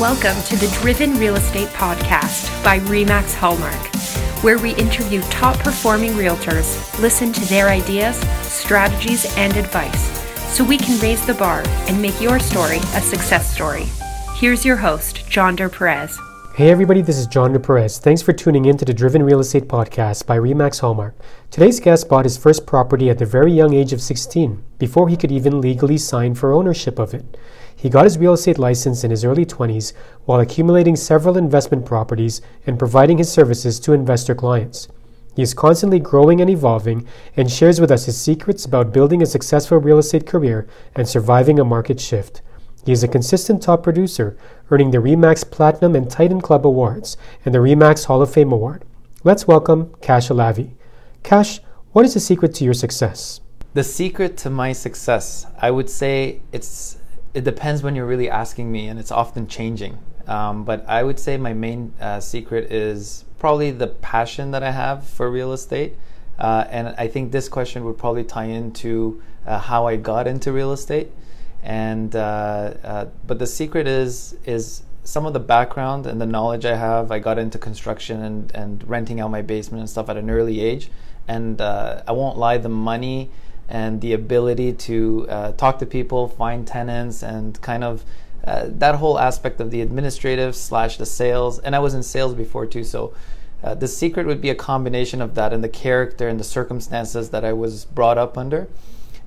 Welcome to the Driven Real Estate Podcast by REMAX Hallmark, where we interview top performing realtors, listen to their ideas, strategies, and advice so we can raise the bar and make your story a success story. Here's your host, John Der Perez. Hey everybody, this is John Der Perez. Thanks for tuning in to the Driven Real Estate Podcast by REMAX Hallmark. Today's guest bought his first property at the very young age of 16, before he could even legally sign for ownership of it. He got his real estate license in his early 20s while accumulating several investment properties and providing his services to investor clients. He is constantly growing and evolving and shares with us his secrets about building a successful real estate career and surviving a market shift. He is a consistent top producer, earning the REMAX Platinum and Titan Club Awards and the REMAX Hall of Fame Award. Let's welcome Cash Alavi. Cash, what is the secret to your success? The secret to my success, I would say it's it depends when you're really asking me, and it's often changing. Um, but I would say my main uh, secret is probably the passion that I have for real estate. Uh, and I think this question would probably tie into uh, how I got into real estate. And uh, uh, but the secret is is some of the background and the knowledge I have. I got into construction and, and renting out my basement and stuff at an early age. And uh, I won't lie, the money and the ability to uh, talk to people, find tenants, and kind of uh, that whole aspect of the administrative slash the sales. And I was in sales before too, so uh, the secret would be a combination of that and the character and the circumstances that I was brought up under,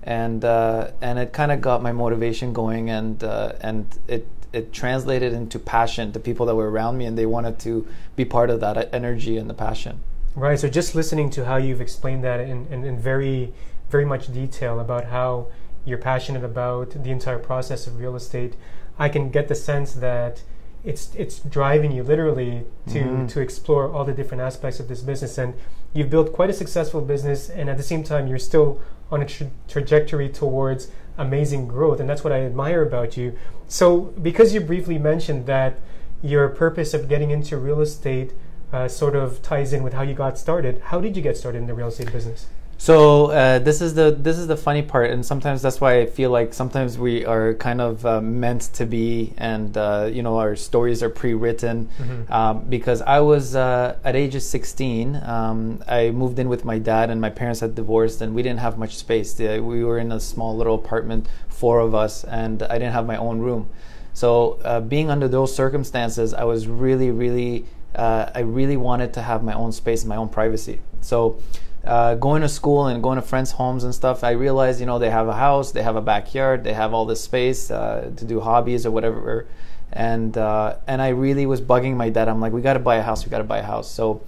and uh, and it kind of got my motivation going, and uh, and it it translated into passion to people that were around me, and they wanted to be part of that energy and the passion. Right. So just listening to how you've explained that in, in, in very very much detail about how you're passionate about the entire process of real estate, I can get the sense that it's it's driving you literally to mm-hmm. to explore all the different aspects of this business and you've built quite a successful business and at the same time you're still on a tra- trajectory towards amazing growth and that's what I admire about you. So because you briefly mentioned that your purpose of getting into real estate uh, sort of ties in with how you got started, how did you get started in the real estate business? So uh, this is the this is the funny part, and sometimes that's why I feel like sometimes we are kind of uh, meant to be, and uh, you know our stories are pre-written. Mm-hmm. Um, because I was uh, at age of 16, um, I moved in with my dad, and my parents had divorced, and we didn't have much space. We were in a small little apartment, four of us, and I didn't have my own room. So uh, being under those circumstances, I was really, really, uh, I really wanted to have my own space, and my own privacy. So uh, going to school and going to friends' homes and stuff, I realized, you know, they have a house, they have a backyard, they have all this space uh, to do hobbies or whatever. And uh, and I really was bugging my dad. I'm like, we got to buy a house, we got to buy a house. So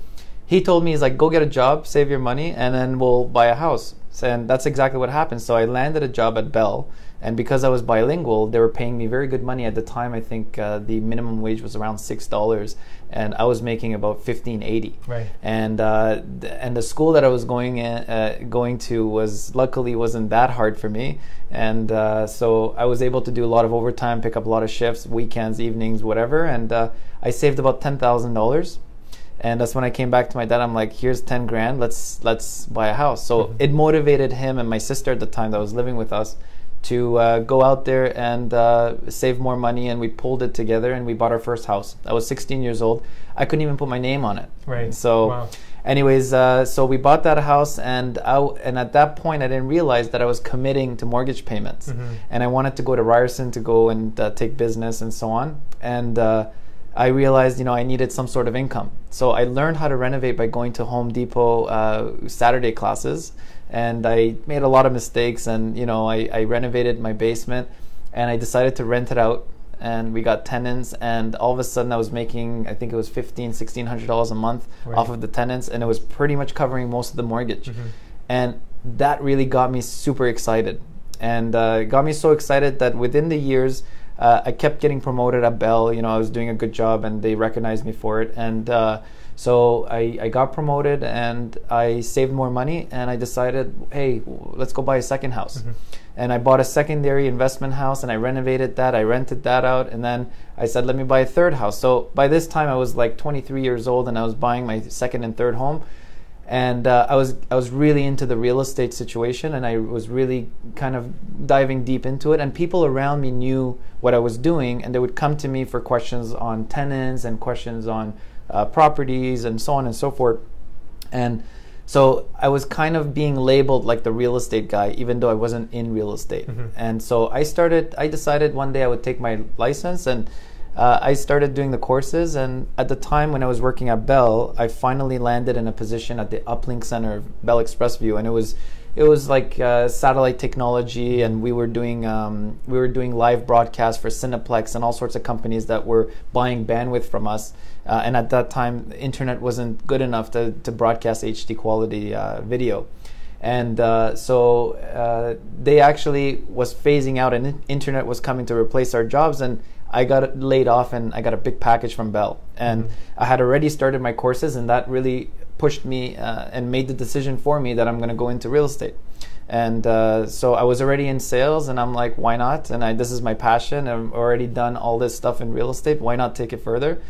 he told me, he's like, go get a job, save your money, and then we'll buy a house. And that's exactly what happened. So I landed a job at Bell and because I was bilingual, they were paying me very good money at the time. I think uh, the minimum wage was around six dollars, and I was making about fifteen eighty. Right. And uh, th- and the school that I was going in, uh, going to was luckily wasn't that hard for me, and uh, so I was able to do a lot of overtime, pick up a lot of shifts, weekends, evenings, whatever, and uh, I saved about ten thousand dollars and that's when I came back to my dad. I'm like, "Here's ten grand. Let's let's buy a house." So mm-hmm. it motivated him and my sister at the time that was living with us to uh, go out there and uh, save more money and we pulled it together and we bought our first house. I was 16 years old. I couldn't even put my name on it. Right. So wow. anyways uh, so we bought that house and I, and at that point i didn't realize that i was committing to mortgage payments. Mm-hmm. and i wanted to go to ryerson to go and uh, take business and so on. And uh, I realized, you know, I needed some sort of income. So I learned how to renovate by going to Home Depot uh, Saturday classes and I made a lot of mistakes. And you know, I, I renovated my basement, and I decided to rent it out. And we got tenants, and all of a sudden I was making, I think it was fifteen, sixteen hundred dollars a month right. off of the tenants, and it was pretty much covering most of the mortgage. Mm-hmm. And that really got me super excited, and uh, got me so excited that within the years. Uh, I kept getting promoted at Bell. You know, I was doing a good job, and they recognized me for it. And uh, so I, I got promoted and I saved more money and I decided, hey, let's go buy a second house. Mm-hmm. And I bought a secondary investment house and I renovated that. I rented that out. And then I said, let me buy a third house. So by this time, I was like 23 years old and I was buying my second and third home. and uh, I was I was really into the real estate situation, and I was really kind of diving deep into it. And people around me knew what I was doing, and they would come to me for questions on tenants and questions on uh, properties and so on and so forth. And so I was kind of being labeled like the real estate guy, even though I wasn't in real estate. Mm-hmm. And so I started. I decided one day I would take my license and. Uh, I started doing the courses, and at the time when I was working at Bell, I finally landed in a position at the Uplink Center of Bell ExpressVu, and it was it was like uh, satellite technology, and we were doing um, we were doing live broadcasts for Cineplex and all sorts of companies that were buying bandwidth from us. Uh, and at that time, the internet wasn't good enough to, to broadcast HD quality uh, video. And uh, so uh, they actually was phasing out, and internet was coming to replace our jobs. And I got laid off, and I got a big package from Bell. And mm-hmm. I had already started my courses, and that really pushed me uh, and made the decision for me that I'm going to go into real estate. And uh, so I was already in sales, and I'm like, why not? And I, this is my passion. I've already done all this stuff in real estate. Why not take it further?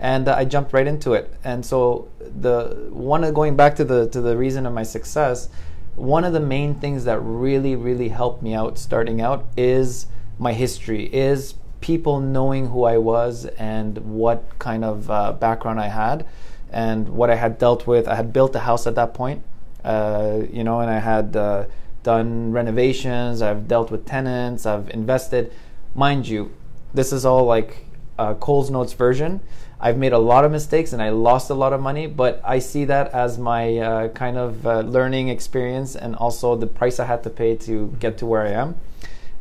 and uh, I jumped right into it. And so the one going back to the to the reason of my success, one of the main things that really really helped me out starting out is my history, is people knowing who I was and what kind of uh, background I had and what I had dealt with. I had built a house at that point, uh, you know, and I had uh, done renovations. I've dealt with tenants. I've invested. Mind you, this is all like uh, Coles Notes version. I've made a lot of mistakes and I lost a lot of money, but I see that as my uh, kind of uh, learning experience and also the price I had to pay to get to where I am.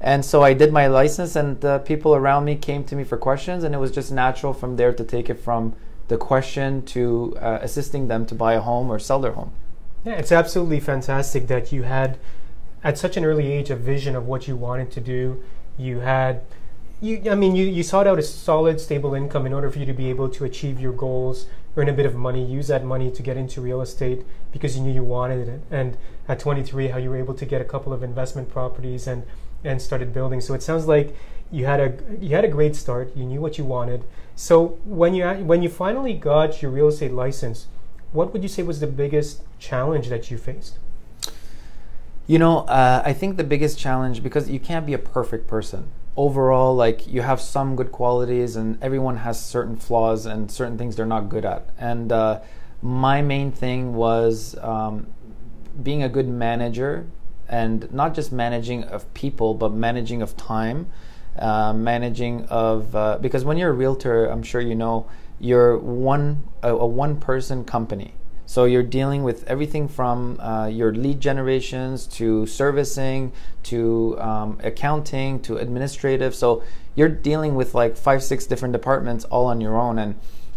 And so I did my license, and people around me came to me for questions, and it was just natural from there to take it from the question to uh, assisting them to buy a home or sell their home. Yeah, it's absolutely fantastic that you had, at such an early age, a vision of what you wanted to do. You had you, I mean, you, you sought out a solid, stable income in order for you to be able to achieve your goals, earn a bit of money, use that money to get into real estate because you knew you wanted it. And at 23, how you were able to get a couple of investment properties and and started building. So it sounds like you had a you had a great start. You knew what you wanted. So when you when you finally got your real estate license, what would you say was the biggest challenge that you faced? You know, uh, I think the biggest challenge because you can't be a perfect person. Overall like you have some good qualities and everyone has certain flaws and certain things they're not good at. And uh, my main thing was um, being a good manager and not just managing of people but managing of time uh, managing of uh, because when you're a realtor i'm sure you know you're one a, a one person company so you're dealing with everything from uh, your lead generations to servicing to um, accounting to administrative. So you're dealing with like five, six different departments all on your own, and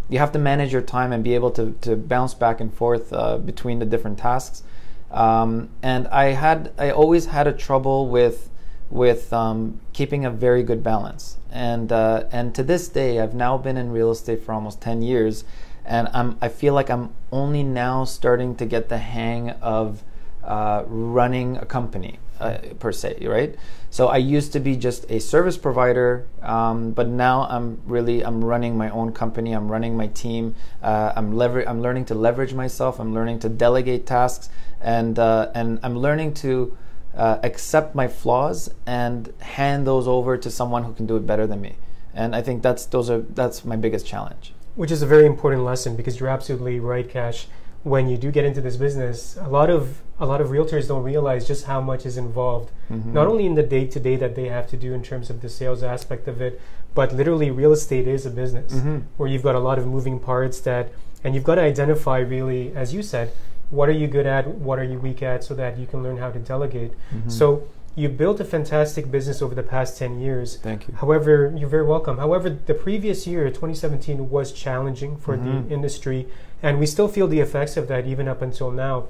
you have to manage your time and be able to, to bounce back and forth uh, between the different tasks. Um, and I had I always had a trouble with with um, keeping a very good balance. And uh, and to this day, I've now been in real estate for almost ten years and I'm I feel like I'm only now starting to get the hang of uh, running a company uh, per se, right? So I used to be just a service provider, um, but now I'm really I'm running my own company. I'm running my team. Uh, I'm lever- I'm learning to leverage myself. I'm learning to delegate tasks, and uh, and I'm learning to. Uh, accept my flaws and hand those over to someone who can do it better than me, and I think that's those are that's my biggest challenge which is a very important lesson because you're absolutely right, Cash. When you do get into this business, a lot of a lot of realtors don't realize just how much is involved, mm-hmm. not only in the day to day that they have to do in terms of the sales aspect of it, but literally real estate is a business mm-hmm. where you've got a lot of moving parts that, and you've got to identify really, as you said, what are you good at, what are you weak at, so that you can learn how to delegate. Mm-hmm. So you've built a fantastic business over the past 10 years. Thank you. However, you're very welcome. However, the previous year, 2017, was challenging for mm-hmm. the industry, and we still feel the effects of that even up until now.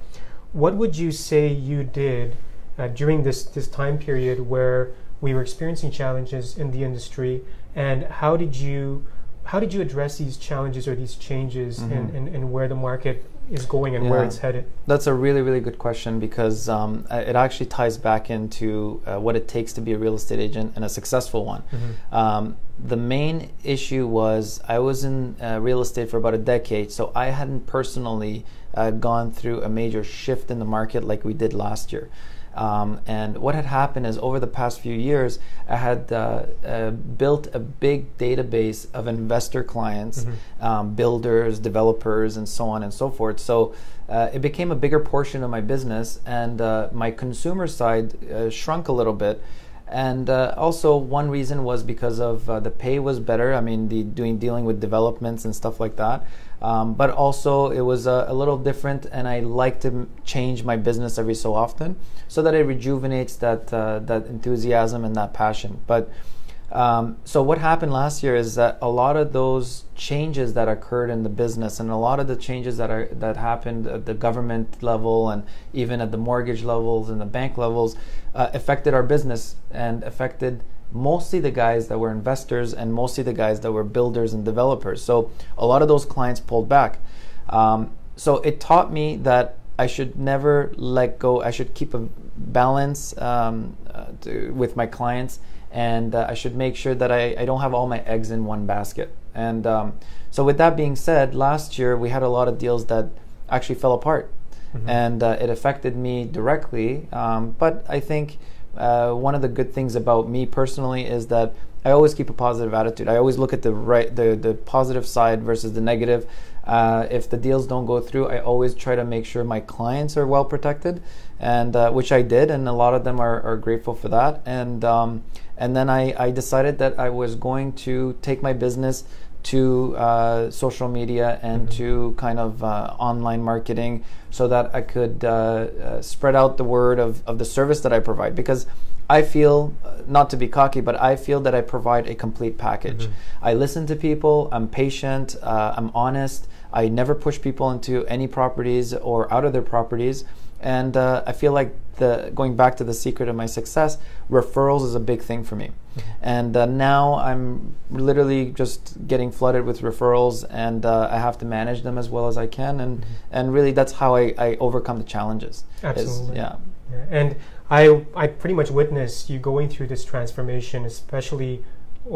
What would you say you did uh, during this, this time period where we were experiencing challenges in the industry, and how did you how did you address these challenges or these changes Mhm. and, and, and where the market is going and where it's headed? That's a really, really good question because um, uh, it actually ties back into uh, what it takes to be a real estate agent and a successful one. Um, the main issue was I was in uh, real estate for about a decade, so I hadn't personally uh, gone through a major shift in the market like we did last year. Um, and what had happened is over the past few years, I had uh, uh, built a big database of investor clients, um, builders, developers, and so on and so forth. So uh, it became a bigger portion of my business, and uh, my consumer side uh, shrunk a little bit. And uh, also, one reason was because of uh, the pay was better. I mean, the doing dealing with developments and stuff like that. Um, but also, it was a, a little different, and I like to change my business every so often, so that it rejuvenates that uh, that enthusiasm and that passion. But um, so what happened last year is that a lot of those changes that occurred in the business and a lot of the changes that are that happened at the government level and even at the mortgage levels and the bank levels uh, affected our business and affected mostly the guys that were investors and mostly the guys that were builders and developers. So a lot of those clients pulled back. Um, so it taught me that I should never let go. I should keep a balance um, uh, to, with my clients, and uh, I should make sure that I, I don't have all my eggs in one basket. And um, so, with that being said, last year we had a lot of deals that actually fell apart, and uh, it affected me directly. Um, but I think uh, one of the good things about me personally is that I always keep a positive attitude. I always look at the right, the the positive side versus the negative. Uh, if the deals don't go through, I always try to make sure my clients are well protected, and uh, which I did, and a lot of them are, are grateful for that. And um, and then I, I decided that I was going to take my business to uh, social media and to kind of uh, online marketing so that I could uh, uh, spread out the word of, of the service that I provide. Because I feel, uh, not to be cocky, but I feel that I provide a complete package. I listen to people, I'm patient, uh, I'm honest, I never push people into any properties or out of their properties. And uh, I feel like the going back to the secret of my success, referrals is a big thing for me. And uh, now I'm literally just getting flooded with referrals, and uh, I have to manage them as well as I can. And and really, that's how I, I overcome the challenges. is- Absolutely. yeah. Yeah, and I I pretty much witnessed you going through this transformation, especially,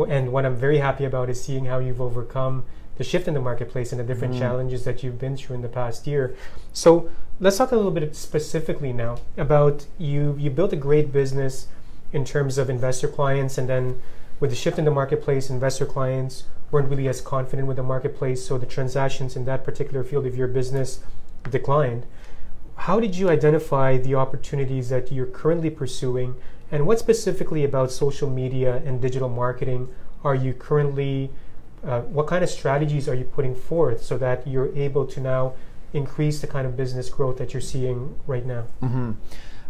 and what I'm very happy about is seeing how you've overcome the shift in the marketplace and the different Mhm. challenges that you've been through in the past year. So let's talk a little bit specifically now about you. You built a great business in terms of investor clients, and then with the shift in the marketplace, investor clients weren't really as confident with the marketplace, so the transactions in that particular field of your business declined how did you identify the opportunities that you're currently pursuing and what specifically about social media and digital marketing are you currently uh, what kind of strategies are you putting forth so that you're able to now increase the kind of business growth that you're seeing right now hmm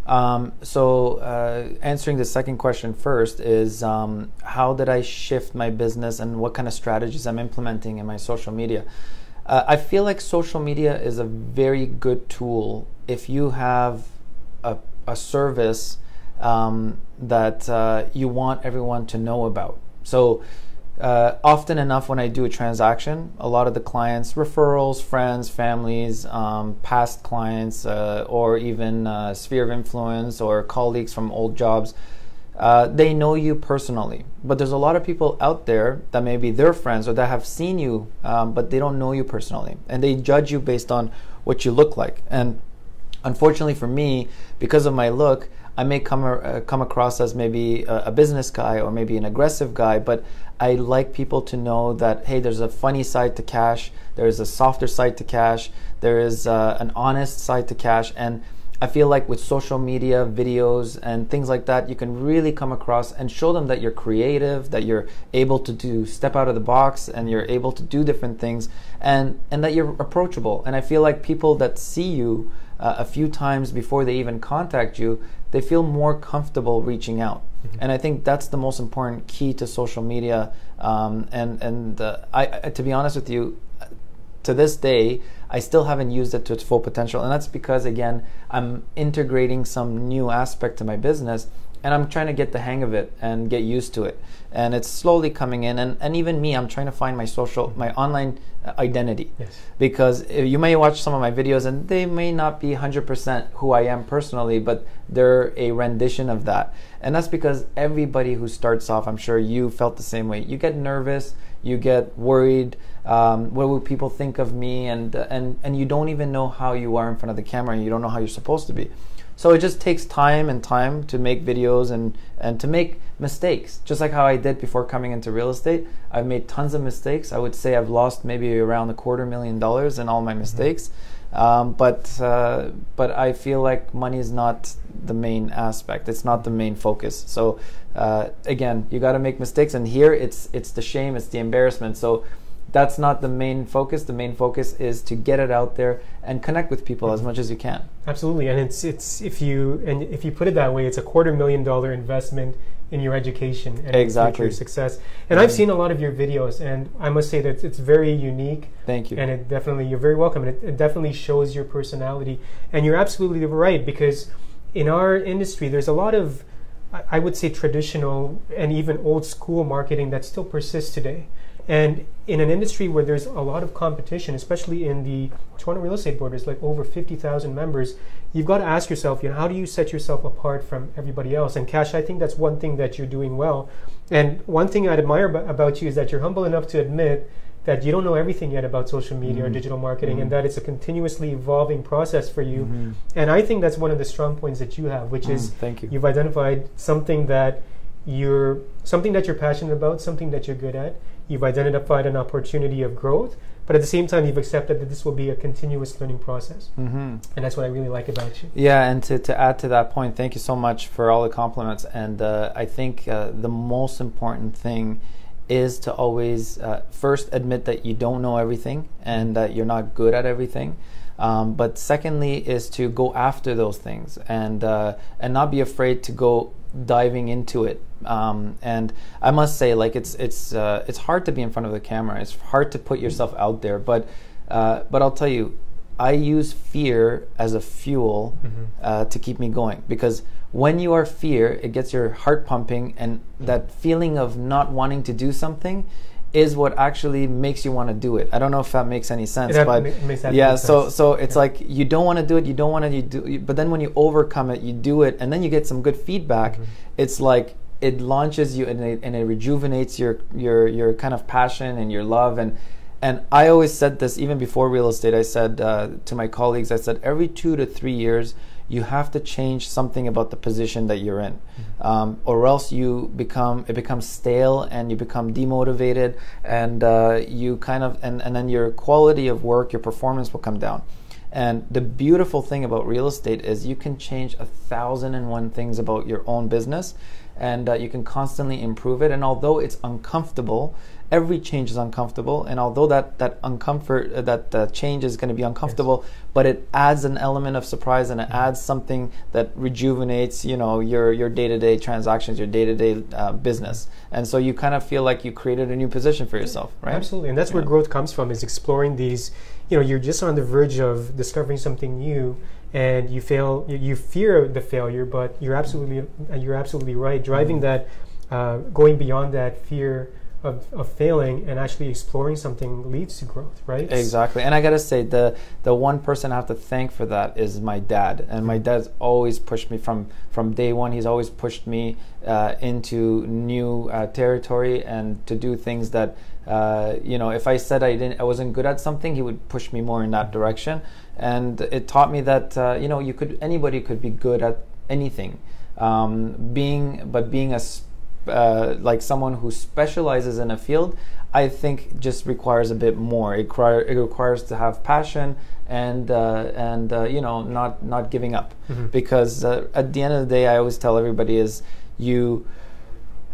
Um, so, uh, answering the second question first is um, how did I shift my business and what kind of strategies I'm implementing in my social media? Uh, I feel like social media is a very good tool if you have a, a service um, that uh, you want everyone to know about. So, uh, often enough, when I do a transaction, a lot of the clients, referrals, friends, families, um, past clients, uh, or even uh, sphere of influence or colleagues from old jobs, uh, they know you personally. But there's a lot of people out there that may be their friends or that have seen you, um, but they don't know you personally. And they judge you based on what you look like. And unfortunately for me, because of my look, I may come uh, come across as maybe a, a business guy or maybe an aggressive guy, but I like people to know that hey, there's a funny side to cash, there is a softer side to cash, there is uh, an honest side to cash, and I feel like with social media, videos, and things like that, you can really come across and show them that you're creative, that you're able to do step out of the box, and you're able to do different things, and and that you're approachable. And I feel like people that see you uh, a few times before they even contact you, they feel more comfortable reaching out. And I think that's the most important key to social media. Um, and and uh, I, I, to be honest with you, to this day, I still haven't used it to its full potential. And that's because, again, I'm integrating some new aspect to my business. And I'm trying to get the hang of it and get used to it. And it's slowly coming in. And, and even me, I'm trying to find my social, my online uh, identity. Yes. Because you may watch some of my videos and they may not be 100% who I am personally, but they're a rendition of that. And that's because everybody who starts off, I'm sure you felt the same way. You get nervous, you get worried. Um, what will people think of me? And, and, and you don't even know how you are in front of the camera and you don't know how you're supposed to be. So it just takes time and time to make videos and, and to make mistakes. Just like how I did before coming into real estate. I've made tons of mistakes. I would say I've lost maybe around a quarter million dollars in all my mistakes. Mm-hmm. Um, but uh, but I feel like money is not the main aspect. It's not the main focus. So uh, again, you got to make mistakes, and here it's it's the shame, it's the embarrassment. So that's not the main focus. The main focus is to get it out there and connect with people as mm-hmm. much as you can. Absolutely, and it's it's if you and if you put it that way, it's a quarter million dollar investment in your education and exactly. future success. And I've mm-hmm. seen a lot of your videos, and I must say that it's very unique. Thank you. And it definitely you're very welcome. And it, it definitely shows your personality. And you're absolutely right because in our industry, there's a lot of I would say traditional and even old school marketing that still persists today. And in an industry where there's a lot of competition, especially in the Toronto real estate board, there's like over 50,000 members, you've got to ask yourself, you know, how do you set yourself apart from everybody else? And Cash, I think that's one thing that you're doing well. And one thing I admire about you is that you're humble enough to admit that you don't know everything yet about social media mm-hmm. or digital marketing mm-hmm. and that it's a continuously evolving process for you. Mm-hmm. And I think that's one of the strong points that you have, which is mm, thank you. you've identified something that you're something that you're passionate about, something that you're good at. You've identified an opportunity of growth, but at the same time, you've accepted that this will be a continuous learning process. Mm-hmm. And that's what I really like about you. Yeah, and to, to add to that point, thank you so much for all the compliments. And uh, I think uh, the most important thing is to always uh, first admit that you don't know everything and that you're not good at everything. Um, but secondly, is to go after those things and uh, and not be afraid to go diving into it. Um, and I must say, like it's it's uh, it's hard to be in front of the camera. It's hard to put yourself out there. But uh, but I'll tell you, I use fear as a fuel mm-hmm. uh, to keep me going because when you are fear, it gets your heart pumping, and that feeling of not wanting to do something is what actually makes you want to do it. I don't know if that makes any sense, it but ma- yeah. So so it's yeah. like you don't want to do it, you don't want to do, but then when you overcome it, you do it, and then you get some good feedback. Mm-hmm. It's like it launches you and it, and it rejuvenates your your your kind of passion and your love and and I always said this even before real estate. I said uh, to my colleagues, I said every two to three years you have to change something about the position that you're in, mm-hmm. um, or else you become it becomes stale and you become demotivated, and uh, you kind of and, and then your quality of work, your performance will come down. And the beautiful thing about real estate is you can change a thousand and one things about your own business, and uh, you can constantly improve it. And although it's uncomfortable, every change is uncomfortable and although that that uncomfort uh, that uh, change is going to be uncomfortable yes. but it adds an element of surprise and it adds something that rejuvenates you know your your day-to-day transactions your day-to-day uh, business and so you kind of feel like you created a new position for yourself right absolutely and that's yeah. where growth comes from is exploring these you know you're just on the verge of discovering something new and you fail you, you fear the failure but you're absolutely you're absolutely right driving mm-hmm. that uh, going beyond that fear of, of failing and actually exploring something leads to growth, right? Exactly. And I gotta say, the the one person I have to thank for that is my dad. And my dad's always pushed me from from day one. He's always pushed me uh, into new uh, territory and to do things that uh, you know. If I said I didn't, I wasn't good at something, he would push me more in that direction. And it taught me that uh, you know you could anybody could be good at anything. Um, being but being a uh, like someone who specializes in a field, I think just requires a bit more. It, it requires to have passion and uh, and uh, you know not not giving up mm-hmm. because uh, at the end of the day, I always tell everybody is you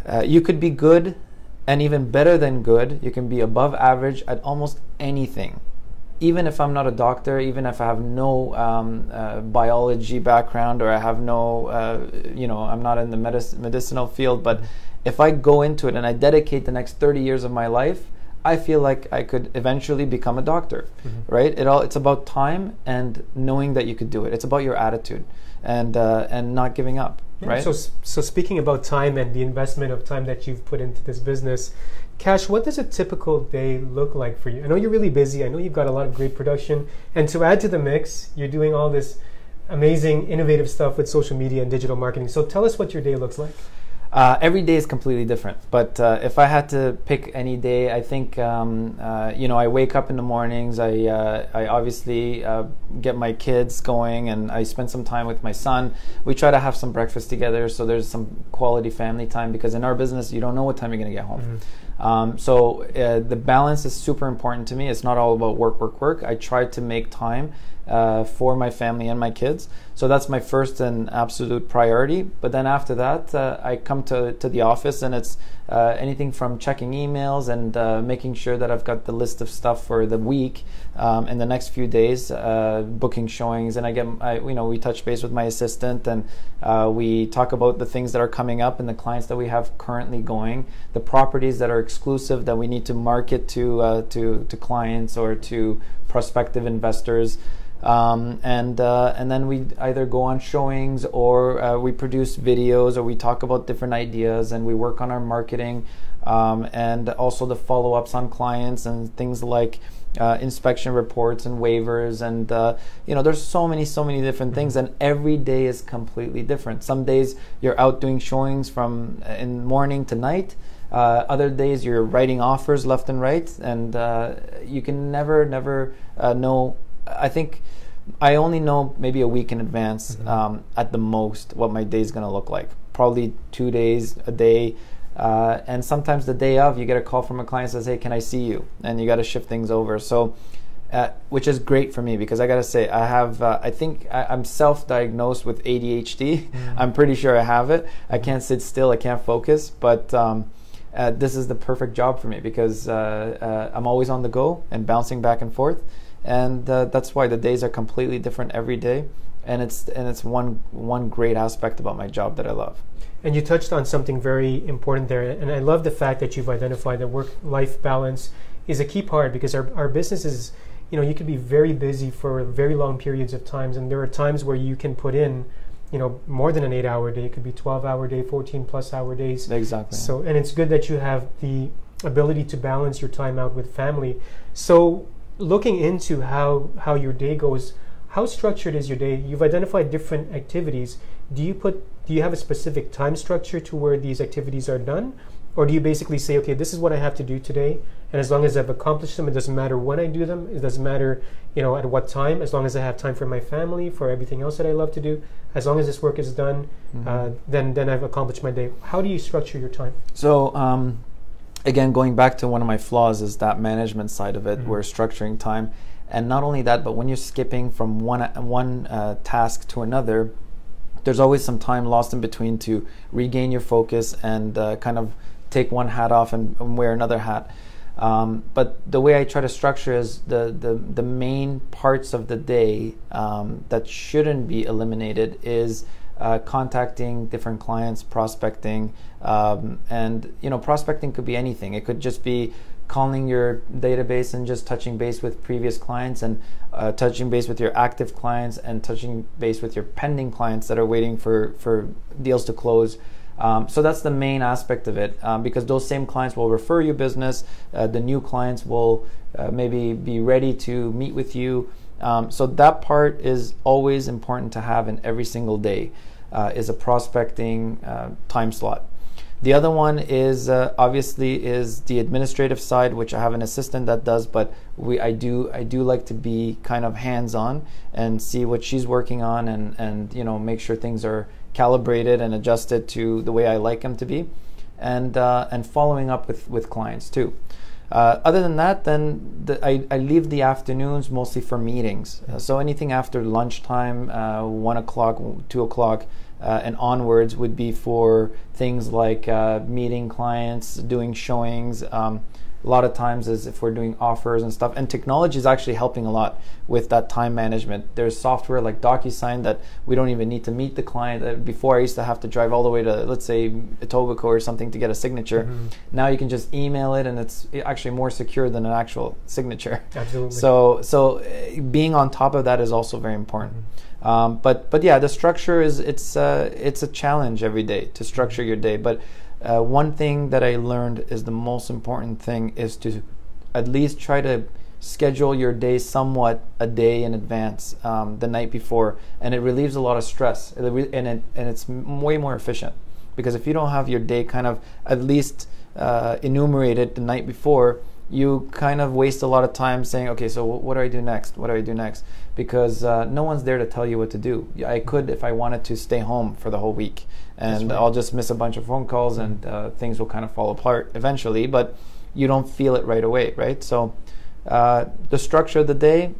uh, you could be good and even better than good. You can be above average at almost anything even if I'm not a doctor, even if I have no um, uh, biology background or I have no, uh, you know, I'm not in the medic- medicinal field, but if I go into it and I dedicate the next 30 years of my life, I feel like I could eventually become a doctor, mm-hmm. right? It all it's about time and knowing that you could do it. It's about your attitude and uh, and not giving up. Yeah, right? So, so speaking about time and the investment of time that you've put into this business, Cash, what does a typical day look like for you? I know you're really busy. I know you've got a lot of great production, and to add to the mix, you're doing all this amazing, innovative stuff with social media and digital marketing. So, tell us what your day looks like. Uh, every day is completely different. But uh, if I had to pick any day, I think um, uh, you know I wake up in the mornings. I uh, I obviously uh, get my kids going, and I spend some time with my son. We try to have some breakfast together, so there's some quality family time. Because in our business, you don't know what time you're going to get home. Mm-hmm. Um, so uh, the balance is super important to me. It's not all about work, work, work. I try to make time uh, for my family and my kids. So that's my first and absolute priority. But then after that, uh, I come to, to the office and it's uh, anything from checking emails and uh, making sure that I've got the list of stuff for the week um, in the next few days, uh, booking showings. And I get, I, you know, we touch base with my assistant and uh, we talk about the things that are coming up and the clients that we have currently going, the properties that are exclusive that we need to market to, to, to clients or to prospective investors. Um, and uh, and then we either go on showings or uh, we produce videos or we talk about different ideas and we work on our marketing um, and also the follow-ups on clients and things like uh, inspection reports and waivers and uh, you know there's so many so many different things and every day is completely different. Some days you're out doing showings from uh, in morning to night uh, other days you're writing offers left and right and uh, you can never never uh, know I think I only know maybe a week in advance mm-hmm. um, at the most what my day is going to look like. Probably two days, a day. Uh, and sometimes the day of, you get a call from a client says, "Hey, can I see you?" And you got to shift things over. So, uh, which is great for me because I got to say, I have, uh, I think I, am self-diagnosed with ADHD. Mm-hmm. I'm pretty sure I have it. I can't sit still. I can't focus. But um, uh, this is the perfect job for me because uh, uh, I'm always on the go and bouncing back and forth and uh, that's why the days are completely different every day and it's and it's one one great aspect about my job that I love. And you touched on something very important there, and I love the fact that you've identified that work-life balance is a key part because our, our business is, you know, you can be very busy for very long periods of times, and there are times where you can put in, you know, more than an eight-hour day. It could be twelve-hour day, fourteen plus hour days. Exactly. So, and it's good that you have the ability to balance your time out with family. So, looking into how how your day goes how structured is your day? You've identified different activities. Do you put do you have a specific time structure to where these activities are done? Or do you basically say okay this is what i have to do today and as long as i've accomplished them it doesn't matter when i do them it doesn't matter you know at what time as long as i have time for my family for everything else that i love to do as long as this work is done mm-hmm. uh, then then i've accomplished my day. How do you structure your time? So um, again, going back to one of my flaws is that management side of it, mm-hmm. where structuring time, and not only that, but when you're skipping from one one uh, task to another, there's always some time lost in between to regain your focus and uh, kind of take one hat off and, and wear another hat. Um, but the way I try to structure is the, the, the main parts of the day um, that shouldn't be eliminated is uh, contacting different clients, prospecting, um, and you know, prospecting could be anything. It could just be calling your database and just touching base with previous clients and uh, touching base with your active clients and touching base with your pending clients that are waiting for for deals to close. Um, so that's the main aspect of it um, because those same clients will refer you business. Uh, the new clients will uh, maybe be ready to meet with you. Um, so that part is always important to have in every single day uh, is a prospecting uh, time slot. The other one is uh, obviously is the administrative side, which I have an assistant that does, but we I do I do like to be kind of hands on and see what she's working on and and you know make sure things are calibrated and adjusted to the way I like them to be, and uh, and following up with with clients too. Uh, other than that, then the, I, I leave the afternoons mostly for meetings. Uh, so anything after lunchtime, uh, one o'clock, two o'clock, uh, and onwards would be for things like uh, meeting clients, doing showings, um, a lot of times is if we're doing offers and stuff. And technology is actually helping a lot with that time management. There's software like DocuSign that we don't even need to meet the client. Uh, before I used to have to drive all the way to, let's say, Etobicoke or something to get a signature. Mm-hmm. Now you can just email it, and it's actually more secure than an actual signature. Absolutely. So, so uh, being on top of that is also very important. Mm-hmm. Um, but, but yeah, the structure is it's uh, it's a challenge every day to structure your day, but uh, one thing that I learned is the most important thing is to at least try to schedule your day somewhat a day in advance um, the night before and it relieves a lot of stress. And, it, and it's way more efficient. Because if you don't have your day kind of at least uh, enumerated the night before you kind of waste a lot of time saying okay so what do i do next? What do i do next because uh, no one's there to tell you what to do i could if i wanted to stay home for the whole week and right. I'll just miss a bunch of phone calls and uh, things will kind of fall apart eventually. But you don't feel it right away, right? So uh, the structure of the day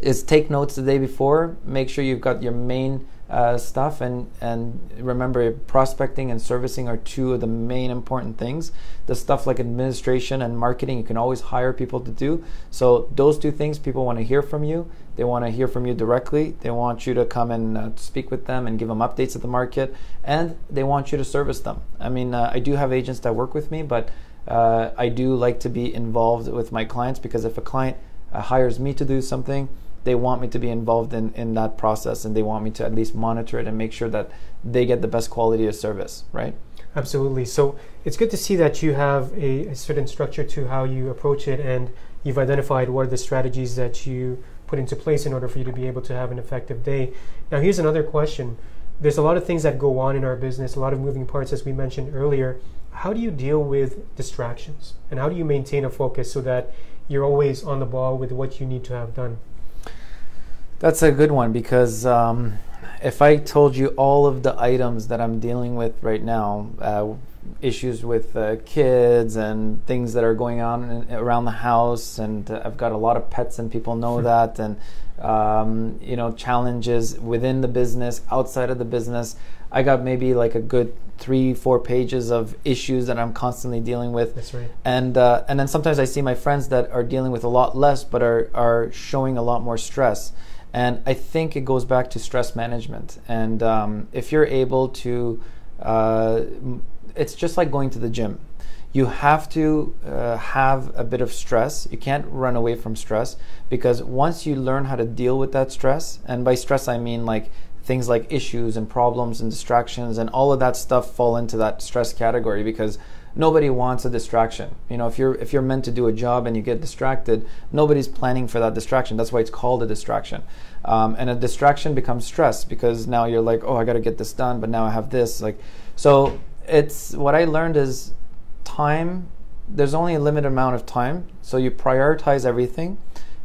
is take notes the day before. Make sure you've got your main uh, stuff. And and remember prospecting and servicing are two of the main important things. The stuff like administration and marketing you can always hire people to do. So those two things people want to hear from you. They want to hear from you directly. They want you to come and uh, speak with them and give them updates of the market. And they want you to service them. I mean uh, i do have agents that work with me but uh, i do like to be involved with my clients because if a client uh, hires me to do something they want me to be involved in, in that process and they want me to at least monitor it and make sure that they get the best quality of service, right? Absolutely. So it's good to see that you have a, a certain structure to how you approach it and you've identified what are the strategies that you put into place in order for you to be able to have an effective day. Now, here's another question. There's a lot of things that go on in our business, a lot of moving parts, as we mentioned earlier. How do you deal with distractions? And how do you maintain a focus so that you're always on the ball with what you need to have done? That's a good one because um, if I told you all of the items that I'm dealing with right now, uh, issues with uh, kids and things that are going on in, around the house, and uh, I've got a lot of pets, and people know that, and um, you know challenges within the business, outside of the business. I got maybe like a good three, four pages of issues that I'm constantly dealing with. That's right. And uh, and then sometimes I see my friends that are dealing with a lot less, but are are showing a lot more stress. And I think it goes back to stress management. And um, if you're able to, uh, it's just like going to the gym. You have to uh, have a bit of stress. You can't run away from stress because once you learn how to deal with that stress, and by stress I mean like things like issues and problems and distractions and all of that stuff fall into that stress category because nobody wants a distraction. You know, if you're if you're meant to do a job and you get distracted, nobody's planning for that distraction. That's why it's called a distraction. Um, and a distraction becomes stress because now you're like, oh, I got to get this done, but now I have this. Like, so it's what I learned is time. There's only a limited amount of time, so you prioritize everything.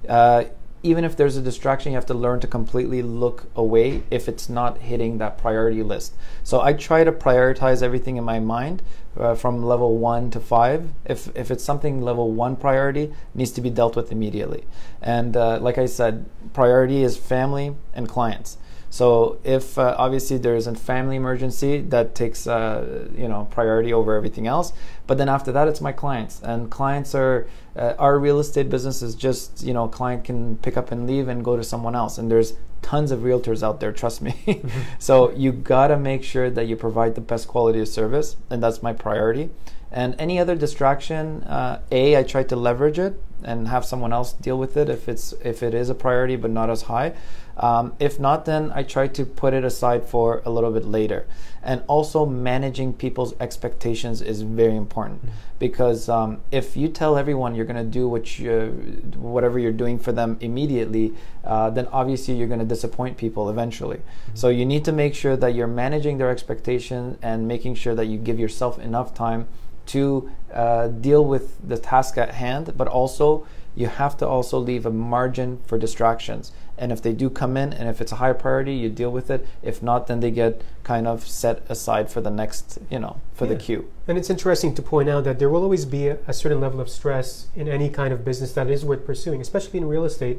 Uh, even if there's a distraction, you have to learn to completely look away if it's not hitting that priority list. So I try to prioritize everything in my mind uh, from level one to five. If, if it's something level one priority, needs to be dealt with immediately. And uh, like I said, priority is family and clients. So if uh, obviously there is a family emergency, that takes uh, you know priority over everything else. But then after that, it's my clients, and clients are uh, our real estate business is just you know client can pick up and leave and go to someone else, and there's tons of realtors out there. Trust me. mm-hmm. So you gotta make sure that you provide the best quality of service, and that's my priority. And any other distraction, uh, a I try to leverage it and have someone else deal with it if it's if it is a priority but not as high. Um, if not, then I try to put it aside for a little bit later. And also managing people's expectations is very important mm-hmm. because um, if you tell everyone you're going to do what you, whatever you're doing for them immediately, uh, then obviously you're going to disappoint people eventually. Mm-hmm. So you need to make sure that you're managing their expectations and making sure that you give yourself enough time to uh, deal with the task at hand, but also you have to also leave a margin for distractions. And if they do come in, and if it's a high priority, you deal with it. If not, then they get kind of set aside for the next, you know, for yeah. the queue. And it's interesting to point out that there will always be a, a certain level of stress in any kind of business that is worth pursuing, especially in real estate.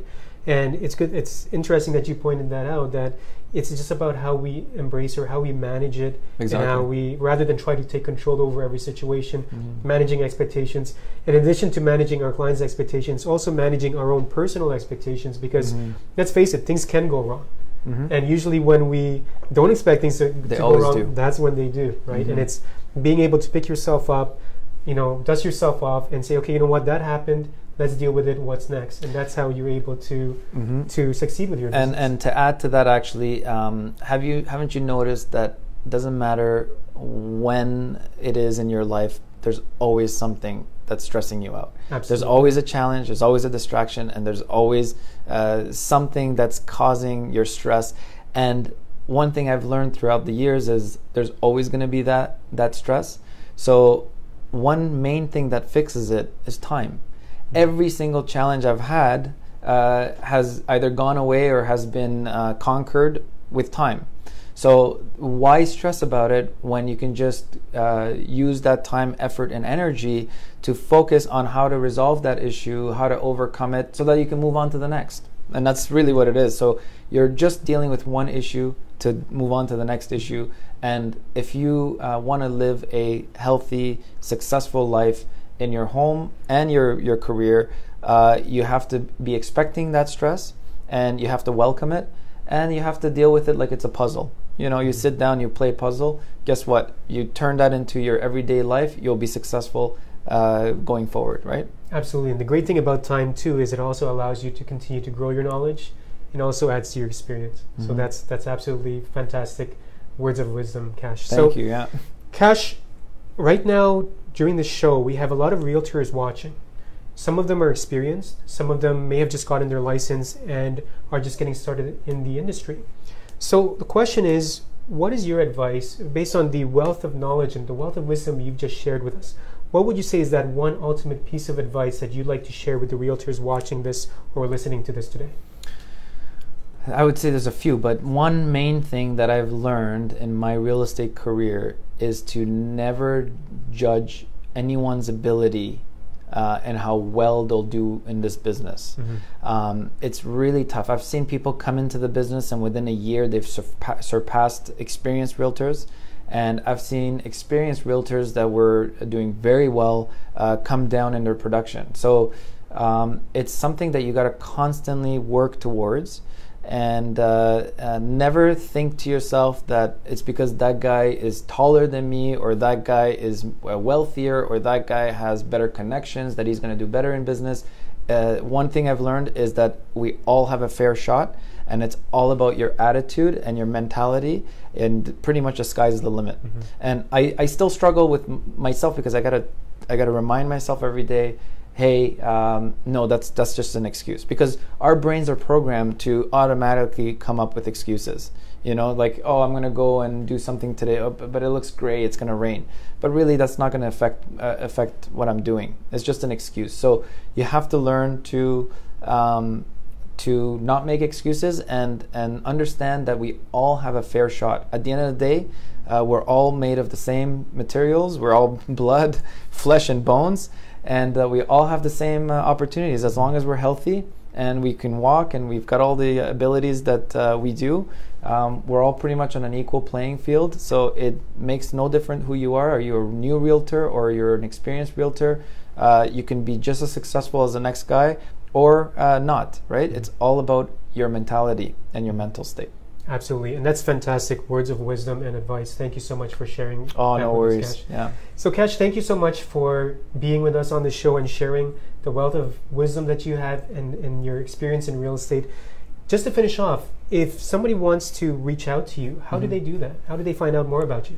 And it's good. It's interesting that you pointed that out. That it's just about how we embrace or how we manage it, Exactly. and how we rather than try to take control over every situation, Mhm. managing expectations. In addition to managing our clients' expectations, also managing our own personal expectations. Because Mhm. let's face it, things can go wrong. Mhm. And usually, when we don't expect things to, to go wrong, do. that's when they do, right? Mhm. And it's being able to pick yourself up, you know, dust yourself off, and say, okay, you know what, that happened. Let's deal with it. What's next? And that's how you're able to Mhm. to succeed with your and business. and to add to that actually um, have you haven't you noticed that doesn't matter when it is in your life there's always something that's stressing you out Absolutely. there's always a challenge there's always a distraction and there's always uh, something that's causing your stress and one thing i've learned throughout the years is there's always going to be that that stress so one main thing that fixes it is time every single challenge i've had uh, has either gone away or has been uh, conquered with time so why stress about it when you can just uh, use that time, effort, and energy to focus on how to resolve that issue, how to overcome it, so that you can move on to the next. And that's really what it is. So you're just dealing with one issue to move on to the next issue. And if you uh, want to live a healthy, successful life in your home and your your career, uh, you have to be expecting that stress, and you have to welcome it, and you have to deal with it like it's a puzzle. You know, you sit down, you play puzzle. Guess what? You turn that into your everyday life. You'll be successful uh, going forward, right? Absolutely. And the great thing about time too is it also allows you to continue to grow your knowledge and also adds to your experience. So Mhm. that's that's absolutely fantastic words of wisdom, Kash. Thank so you. Yeah. Kash, right now during the show, we have a lot of realtors watching. Some of them are experienced, some of them may have just gotten their license and are just getting started in the industry. So the question is, what is your advice based on the wealth of knowledge and the wealth of wisdom you've just shared with us? What would you say is that one ultimate piece of advice that you'd like to share with the realtors watching this or listening to this today? I would say there's a few, but one main thing that I've learned in my real estate career is to never judge anyone's ability uh, and how well they'll do in this business. Um, it's really tough. I've seen people come into the business and within a year they've surpa- surpassed experienced realtors. And I've seen experienced realtors that were doing very well uh, come down in their production. So um, it's something that you got to constantly work towards and uh, uh, never think to yourself that it's because that guy is taller than me or that guy is uh, wealthier or that guy has better connections that he's going to do better in business. Uh, one thing i've learned is that we all have a fair shot and it's all about your attitude and your mentality and pretty much the sky's the limit. And I, I still struggle with myself because i gotta i gotta remind myself every day hey, um, no, that's that's just an excuse because our brains are programmed to automatically come up with excuses. You know, like oh, I'm gonna go and do something today, oh, but it looks gray, it's gonna rain. But really, that's not gonna affect uh, affect what I'm doing. It's just an excuse. So you have to learn to. Um, to not make excuses and and understand that we all have a fair shot. At the end of the day, uh, we're all made of the same materials. We're all blood, flesh, and bones, and uh, we all have the same uh, opportunities as long as we're healthy and we can walk and we've got all the abilities that uh, we do. Um, we're all pretty much on an equal playing field, so it makes no difference who you are. Are you a new realtor or you're an experienced realtor? Uh, you can be just as successful as the next guy or uh, not, right? It's all about your mentality and your mental state. Absolutely. And that's fantastic words of wisdom and advice. Thank you so much for sharing. Oh, that no with us, worries. Kash. Yeah. So, Kash, thank you so much for being with us on the show and sharing the wealth of wisdom that you have and, and your experience in real estate. Just to finish off, if somebody wants to reach out to you, how do Mhm. they do that? How do they find out more about you?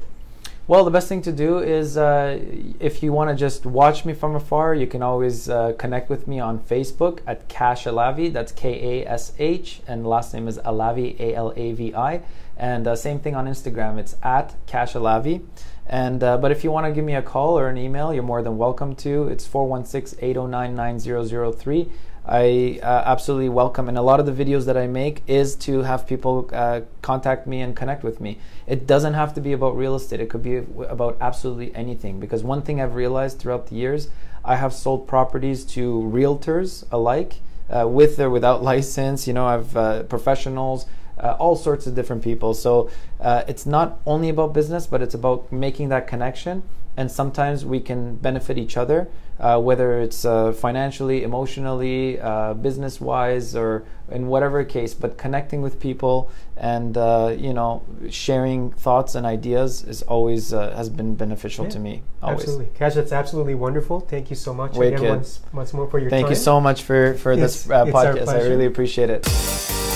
Well, the best thing to do is uh, if you want to just watch me from afar, you can always uh, connect with me on Facebook at Kash Alavi. That's K A S H, and last name is Alavi, A L A V I. And uh, same thing on Instagram, it's at Kash Alavi. And uh, but if you want to give me a call or an email, you're more than welcome to. It's 416-809-9003. I uh, absolutely welcome, and a lot of the videos that I make is to have people uh, contact me and connect with me. It doesn't have to be about real estate; it could be about absolutely anything. Because one thing I've realized throughout the years, I have sold properties to realtors alike, uh, with or without license. You know, I've uh, professionals. Uh, all sorts of different people. So uh, it's not only about business, but it's about making that connection. And sometimes we can benefit each other, uh, whether it's uh, financially, emotionally, uh, business wise, or in whatever case. But connecting with people and uh, you know sharing thoughts and ideas is always has been beneficial Yeah, to me. Always. Absolutely. Kash, that's absolutely wonderful. Thank you so much Wicked. again once, once more for your Thank time. you so much for for this It's- uh, podcast. I really appreciate it.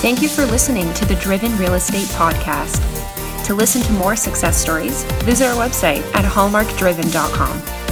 Thank you for listening to the Driven Real Estate Podcast. To listen to more success stories, visit our website at hallmarkdriven.com.